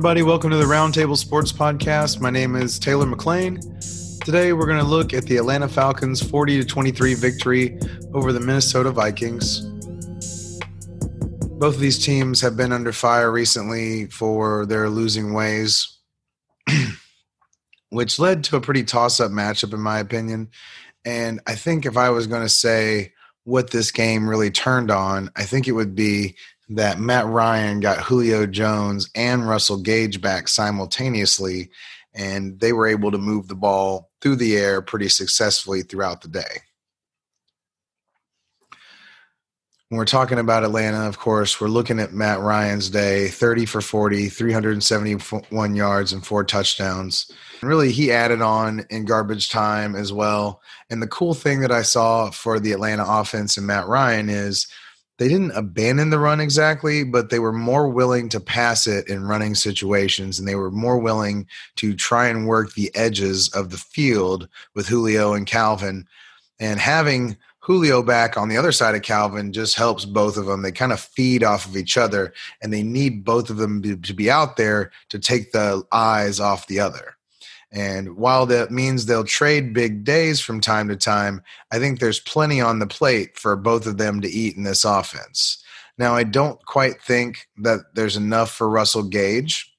Everybody. Welcome to the Roundtable Sports Podcast. My name is Taylor McLean. Today, we're going to look at the Atlanta Falcons' 40 to 23 victory over the Minnesota Vikings. Both of these teams have been under fire recently for their losing ways, which led to a pretty toss up matchup, in my opinion. And I think if I was going to say what this game really turned on, I think it would be that Matt Ryan got Julio Jones and Russell Gage back simultaneously, and they were able to move the ball through the air pretty successfully throughout the day. When we're talking about Atlanta, of course, we're looking at Matt Ryan's day 30 for 40, 371 yards, and four touchdowns. And really, he added on in garbage time as well. And the cool thing that I saw for the Atlanta offense and Matt Ryan is they didn't abandon the run exactly, but they were more willing to pass it in running situations and they were more willing to try and work the edges of the field with Julio and Calvin. And having Julio back on the other side of Calvin just helps both of them. They kind of feed off of each other, and they need both of them to, be out there to take the eyes off the other. And while that means they'll trade big days from time to time, I think there's plenty on the plate for both of them to eat in this offense. Now, I don't quite think that there's enough for Russell Gage,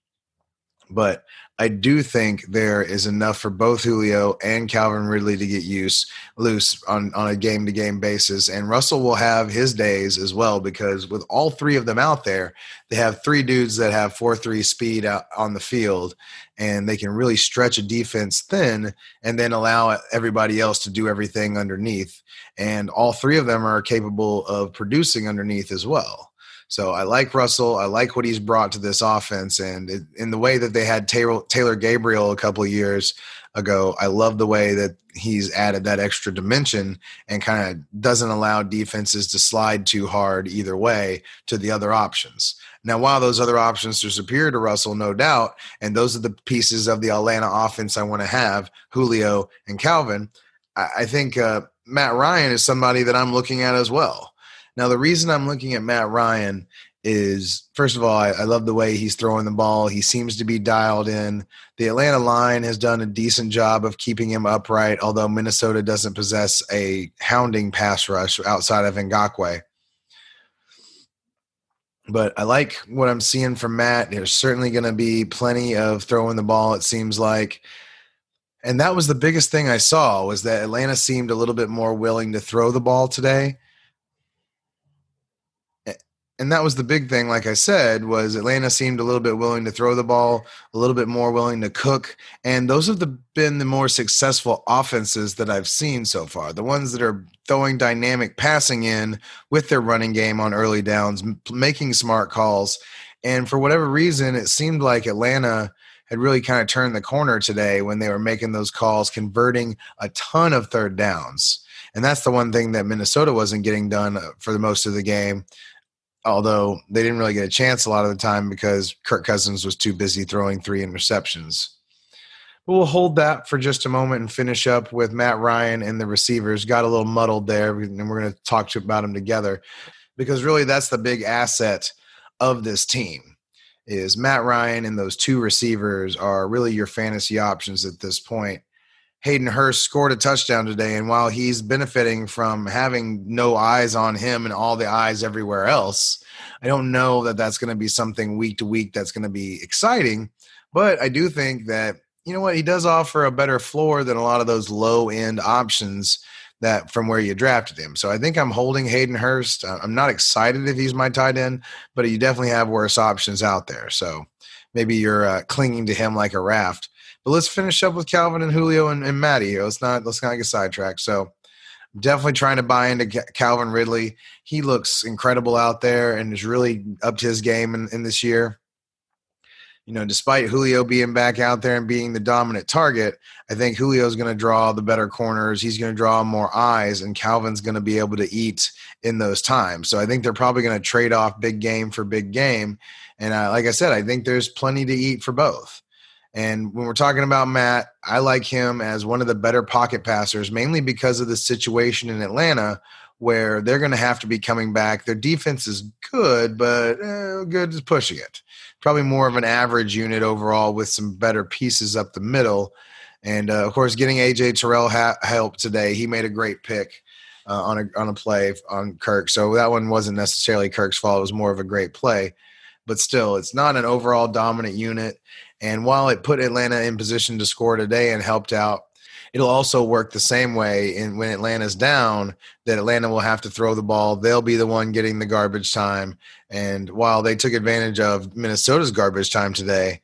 but I do think there is enough for both Julio and Calvin Ridley to get use loose on, on a game to game basis. And Russell will have his days as well because with all three of them out there, they have three dudes that have 4 3 speed out on the field and they can really stretch a defense thin and then allow everybody else to do everything underneath. And all three of them are capable of producing underneath as well. So I like Russell. I like what he's brought to this offense, and it, in the way that they had Taylor, Taylor Gabriel a couple years ago, I love the way that he's added that extra dimension and kind of doesn't allow defenses to slide too hard either way to the other options. Now, while those other options are superior to Russell, no doubt, and those are the pieces of the Atlanta offense I want to have, Julio and Calvin, I, I think uh, Matt Ryan is somebody that I'm looking at as well. Now, the reason I'm looking at Matt Ryan is first of all, I, I, love the way he's throwing the ball. He seems to be dialed in. The Atlanta line has done a decent job of keeping him upright, although Minnesota doesn't possess a hounding pass rush outside of Ngakoue. But I like what I'm seeing from Matt. There's certainly going to be plenty of throwing the ball, it seems like. And that was the biggest thing I saw was that Atlanta seemed a little bit more willing to throw the ball today and that was the big thing like i said was atlanta seemed a little bit willing to throw the ball a little bit more willing to cook. And those have the, been the more successful offenses that i've seen so far. The ones that are throwing dynamic passing in with their running game on early downs making smart calls. And for whatever reason it seemed like atlanta had really kind of turned the corner today when they were making those calls converting a ton of third downs. And that's the one thing that minnesota wasn't getting done uh, for the most of the game although they didn't really get a chance a lot of the time because Kirk Cousins was too busy throwing three interceptions. But we'll hold that for just a moment and finish up with Matt Ryan and the receivers. Got a little muddled there, and we're going to talk about them together because really that's the big asset of this team is Matt Ryan and those two receivers are really your fantasy options at this point. Hayden Hurst scored a touchdown today, and while he's benefiting from having no eyes on him and all the eyes everywhere else, I don't know that that's going to be something week to week that's going to be exciting. But I do think that you know what he does offer a better floor than a lot of those low end options that from where you drafted him. So I think I'm holding Hayden Hurst. I'm not excited if he's my tight end, but you definitely have worse options out there. So maybe you're uh, clinging to him like a raft. But let's finish up with Calvin and Julio and, and Matty. Let's not let's not get sidetracked. So definitely trying to buy into Calvin Ridley. He looks incredible out there and is really upped his game in, in this year. You know, despite Julio being back out there and being the dominant target, I think Julio's going to draw the better corners. He's going to draw more eyes, and Calvin's going to be able to eat in those times. So I think they're probably going to trade off big game for big game. And uh, like I said, I think there's plenty to eat for both. And when we're talking about Matt, I like him as one of the better pocket passers, mainly because of the situation in Atlanta where they're going to have to be coming back. Their defense is good, but eh, good is pushing it. Probably more of an average unit overall with some better pieces up the middle. And uh, of course, getting AJ Terrell ha- help today, he made a great pick uh, on a on a play on Kirk. So that one wasn't necessarily Kirk's fault; it was more of a great play. But still, it's not an overall dominant unit. And while it put Atlanta in position to score today and helped out it'll also work the same way And when Atlanta's down that Atlanta will have to throw the ball. They'll be the one getting the garbage time. And while they took advantage of Minnesota's garbage time today,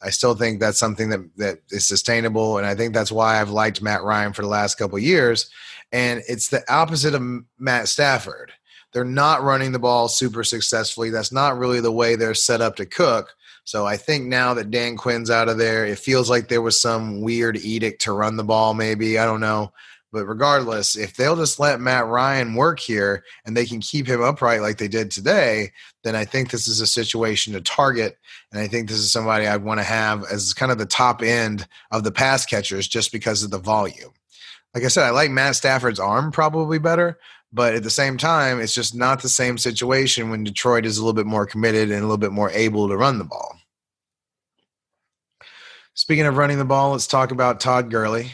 I still think that's something that that is sustainable. And I think that's why I've liked Matt Ryan for the last couple years. And it's the opposite of Matt Stafford. They're not running the ball super successfully. That's not really the way they're set up to cook. So I think now that Dan Quinn's out of there, it feels like there was some weird edict to run the ball, maybe. I don't know. But regardless, if they'll just let Matt Ryan work here and they can keep him upright like they did today, then I think this is a situation to target. And I think this is somebody I'd want to have as kind of the top end of the pass catchers just because of the volume. Like I said, I like Matt Stafford's arm probably better, but at the same time, it's just not the same situation when Detroit is a little bit more committed and a little bit more able to run the ball. Speaking of running the ball, let's talk about Todd Gurley.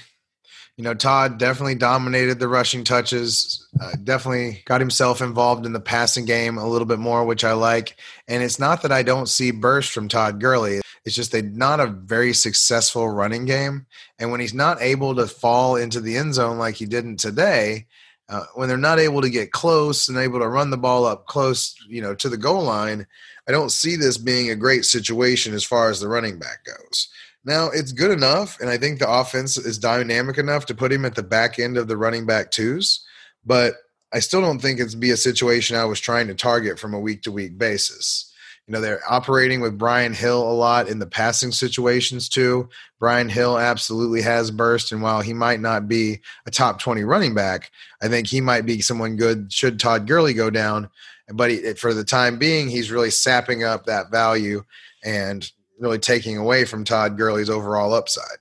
You know, Todd definitely dominated the rushing touches, uh, definitely got himself involved in the passing game a little bit more, which I like. And it's not that I don't see burst from Todd Gurley. It's just they not a very successful running game. And when he's not able to fall into the end zone like he didn't today, uh, when they're not able to get close and able to run the ball up close, you know, to the goal line, I don't see this being a great situation as far as the running back goes. Now it's good enough, and I think the offense is dynamic enough to put him at the back end of the running back twos, but I still don't think it's be a situation I was trying to target from a week to week basis. You know, they're operating with Brian Hill a lot in the passing situations too. Brian Hill absolutely has burst, and while he might not be a top 20 running back, I think he might be someone good should Todd Gurley go down. But he, for the time being, he's really sapping up that value. And really taking away from Todd Gurley's overall upside.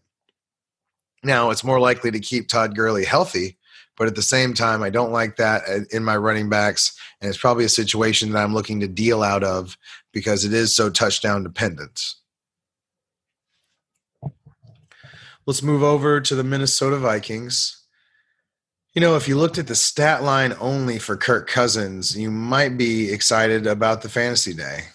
Now, it's more likely to keep Todd Gurley healthy, but at the same time, I don't like that uh, in my running backs. And it's probably a situation that I'm looking to deal out of because it is so touchdown dependent. Let's move over to the Minnesota Vikings. You know, if you looked at the stat line only for Kirk Cousins, you might be excited about the fantasy day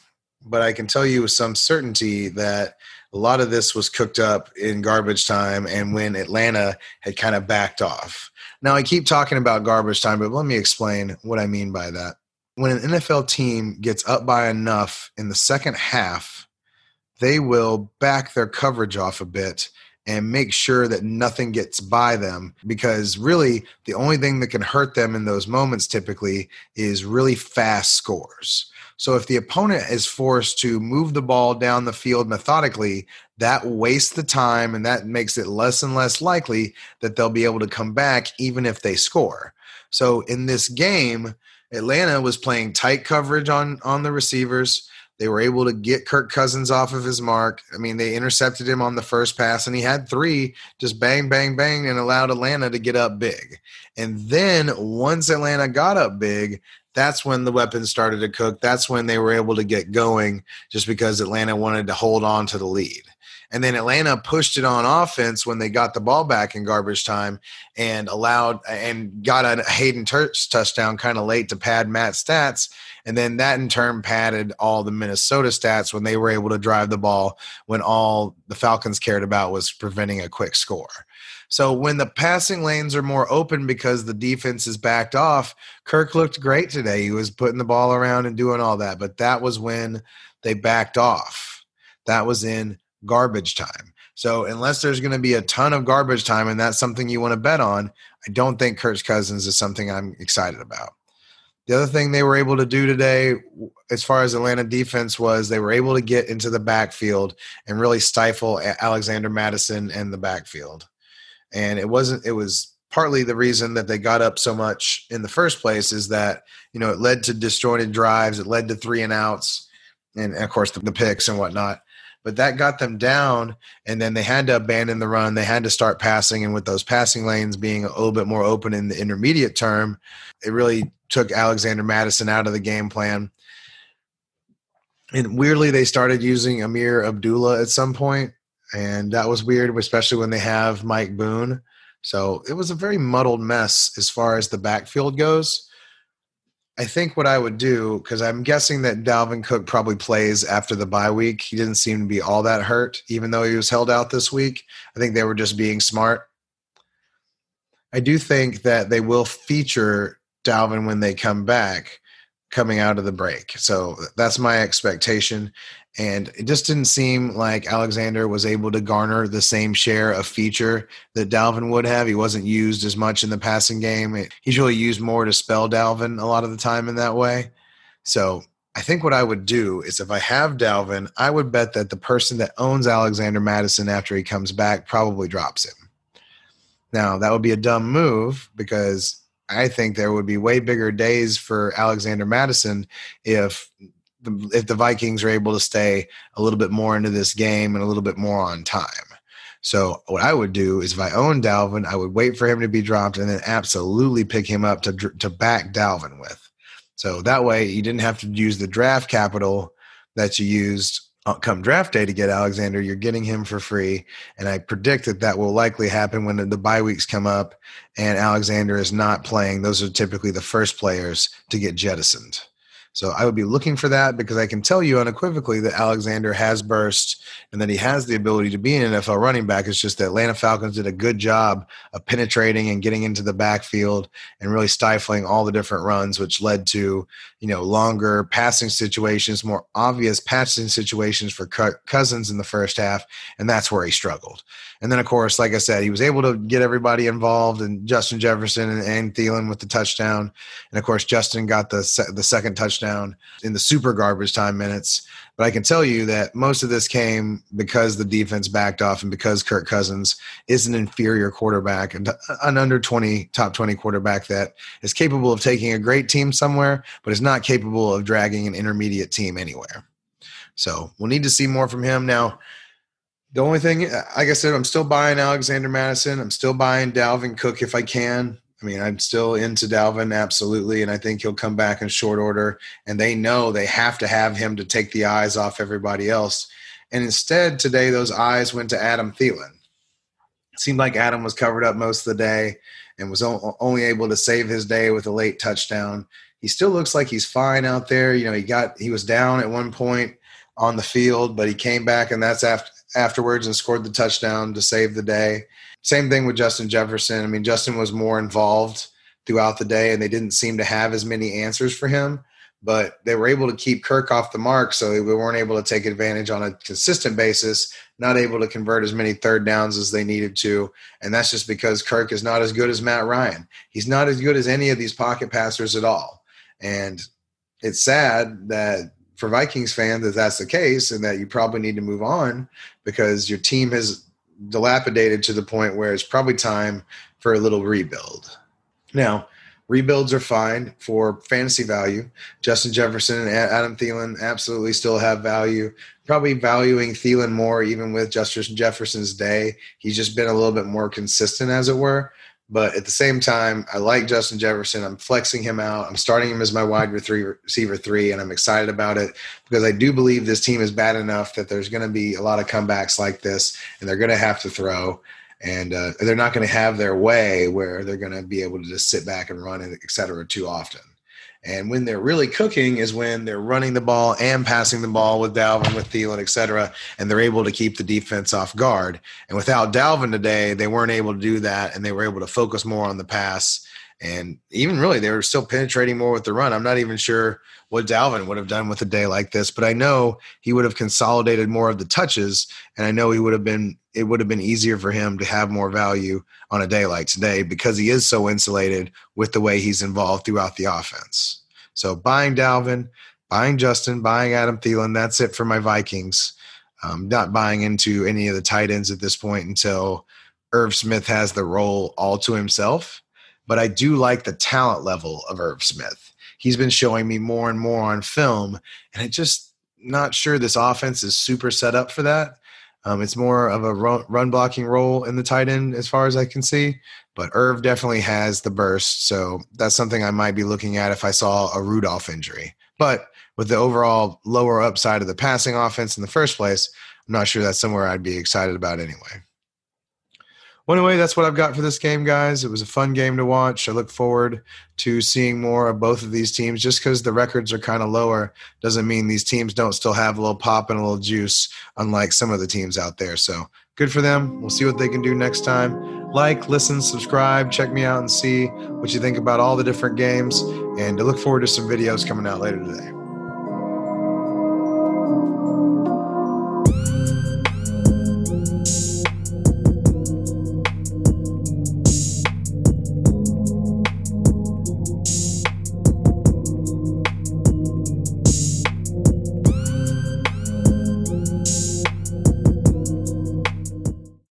but I can tell you with some certainty that a lot of this was cooked up in garbage time and when Atlanta had kind of backed off. Now, I keep talking about garbage time, but let me explain what I mean by that. When an NFL team gets up by enough in the second half, they will back their coverage off a bit and make sure that nothing gets by them because really the only thing that can hurt them in those moments typically is really fast scores. So if the opponent is forced to move the ball down the field methodically, that wastes the time and that makes it less and less likely that they'll be able to come back even if they score. So in this game, Atlanta was playing tight coverage on on the receivers. They were able to get Kirk Cousins off of his mark. I mean, they intercepted him on the first pass, and he had three just bang, bang, bang, and allowed Atlanta to get up big. And then once Atlanta got up big, that's when the weapons started to cook. That's when they were able to get going just because Atlanta wanted to hold on to the lead. And then Atlanta pushed it on offense when they got the ball back in garbage time and allowed and got a Hayden Hurst touchdown kind of late to pad Matt's stats. And then that in turn padded all the Minnesota stats when they were able to drive the ball when all the Falcons cared about was preventing a quick score. So when the passing lanes are more open because the defense is backed off, Kirk looked great today. He was putting the ball around and doing all that, but that was when they backed off. That was in garbage time. So unless there's going to be a ton of garbage time and that's something you want to bet on, I don't think Kirk Cousins is something I'm excited about. The other thing they were able to do today, as far as Atlanta defense was, they were able to get into the backfield and really stifle Alexander Mattison and the backfield and it wasn't it was partly the reason that they got up so much in the first place is that you know it led to disjointed drives it led to three and outs and, of course the, the picks and whatnot but that got them down. And then they had to abandon the run. They had to start passing. And with those passing lanes being a little bit more open in the intermediate term, it really took Alexander Mattison out of the game plan. And weirdly, they started using Ameer Abdullah at some point, and that was weird, especially when they have Mike Boone. So it was a very muddled mess as far as the backfield goes. I think what I would do, because I'm guessing that Dalvin Cook probably plays after the bye week. He didn't seem to be all that hurt, even though he was held out this week. I think they were just being smart. I do think that they will feature Dalvin when they come back coming out of the break. So that's my expectation. And it just didn't seem like Alexander was able to garner the same share of feature that Dalvin would have. He wasn't used as much in the passing game. He's really used more to spell Dalvin a lot of the time in that way. So I think what I would do is if I have Dalvin, I would bet that the person that owns Alexander Mattison after he comes back probably drops him. Now, that would be a dumb move because I think there would be way bigger days for Alexander Mattison if the, if the Vikings are able to stay a little bit more into this game and a little bit more on time. So what I would do is if I own Dalvin, I would wait for him to be dropped and then absolutely pick him up to to back Dalvin with. So that way you didn't have to use the draft capital that you used uh, come draft day to get Alexander. You're getting him for free, and I predict that that will likely happen when the bye weeks come up and Alexander is not playing. Those are typically the first players to get jettisoned. So I would be looking for that because I can tell you unequivocally that Alexander has burst and that he has the ability to be an NFL running back. It's just the Atlanta Falcons did a good job of penetrating and getting into the backfield and really stifling all the different runs, which led to, you know, longer passing situations, more obvious passing situations for Cousins in the first half. And that's where he struggled. And then, of course, like I said, he was able to get everybody involved and Justin Jefferson and, Thielen with the touchdown. And of course, Justin got the, se- the second touchdown in the super garbage time minutes. But I can tell you that most of this came because the defense backed off and because Kirk Cousins is an inferior quarterback and uh, an under 20, top 20 quarterback that is capable of taking a great team somewhere, but is not capable of dragging an intermediate team anywhere. So we'll need to see more from him. Now, the only thing, like I said, I'm still buying Alexander Mattison. I'm still buying Dalvin Cook if I can. I mean, I'm still into Dalvin, absolutely, and I think he'll come back in short order. And they know they have to have him to take the eyes off everybody else. And instead, today, those eyes went to Adam Thielen. It seemed like Adam was covered up most of the day and was only able to save his day with a late touchdown. He still looks like he's fine out there. You know, he got he was down at one point on the field, but he came back, and that's after afterwards and scored the touchdown to save the day. Same thing with Justin Jefferson. I mean, Justin was more involved throughout the day, and they didn't seem to have as many answers for him. But they were able to keep Kirk off the mark, so we weren't able to take advantage on a consistent basis. Not able to convert as many third downs as they needed to, and that's just because Kirk is not as good as Matt Ryan. He's not as good as any of these pocket passers at all, and it's sad that for Vikings fans that that's the case and that you probably need to move on because your team has dilapidated to the point where it's probably time for a little rebuild. Now, rebuilds are fine for fantasy value. Justin Jefferson and Adam Thielen absolutely still have value. Probably valuing Thielen more even with Justin Jefferson's day. He's just been a little bit more consistent, as it were. But at the same time, I like Justin Jefferson. I'm flexing him out. I'm starting him as my wide receiver three, and I'm excited about it because I do believe this team is bad enough that there's going to be a lot of comebacks like this, and they're going to have to throw, and uh, they're not going to have their way where they're going to be able to just sit back and run, et cetera, too often. And when they're really cooking is when they're running the ball and passing the ball with Dalvin, with Thielen, et cetera, and they're able to keep the defense off guard. And without Dalvin today, they weren't able to do that, and they were able to focus more on the pass. And even really, they were still penetrating more with the run. I'm not even sure what Dalvin would have done with a day like this, but I know he would have consolidated more of the touches, and I know he would have been it would have been easier for him to have more value on a day like today because he is so insulated with the way he's involved throughout the offense. So buying Dalvin, buying Justin, buying Adam Thielen, that's it for my Vikings. Um, not buying into any of the tight ends at this point until Irv Smith has the role all to himself. But I do like the talent level of Irv Smith. He's been showing me more and more on film, and it just not sure this offense is super set up for that. Um, it's more of a run, run, blocking role in the tight end, as far as I can see. But Irv definitely has the burst, so that's something I might be looking at if I saw a Rudolph injury. But with the overall lower upside of the passing offense in the first place, I'm not sure that's somewhere I'd be excited about anyway. Well, anyway, that's what I've got for this game, guys. It was a fun game to watch. I look forward to seeing more of both of these teams. Just because the records are kind of lower doesn't mean these teams don't still have a little pop and a little juice, unlike some of the teams out there. So good for them. We'll see what they can do next time. Like, listen, subscribe, check me out and see what you think about all the different games. And I look forward to some videos coming out later today.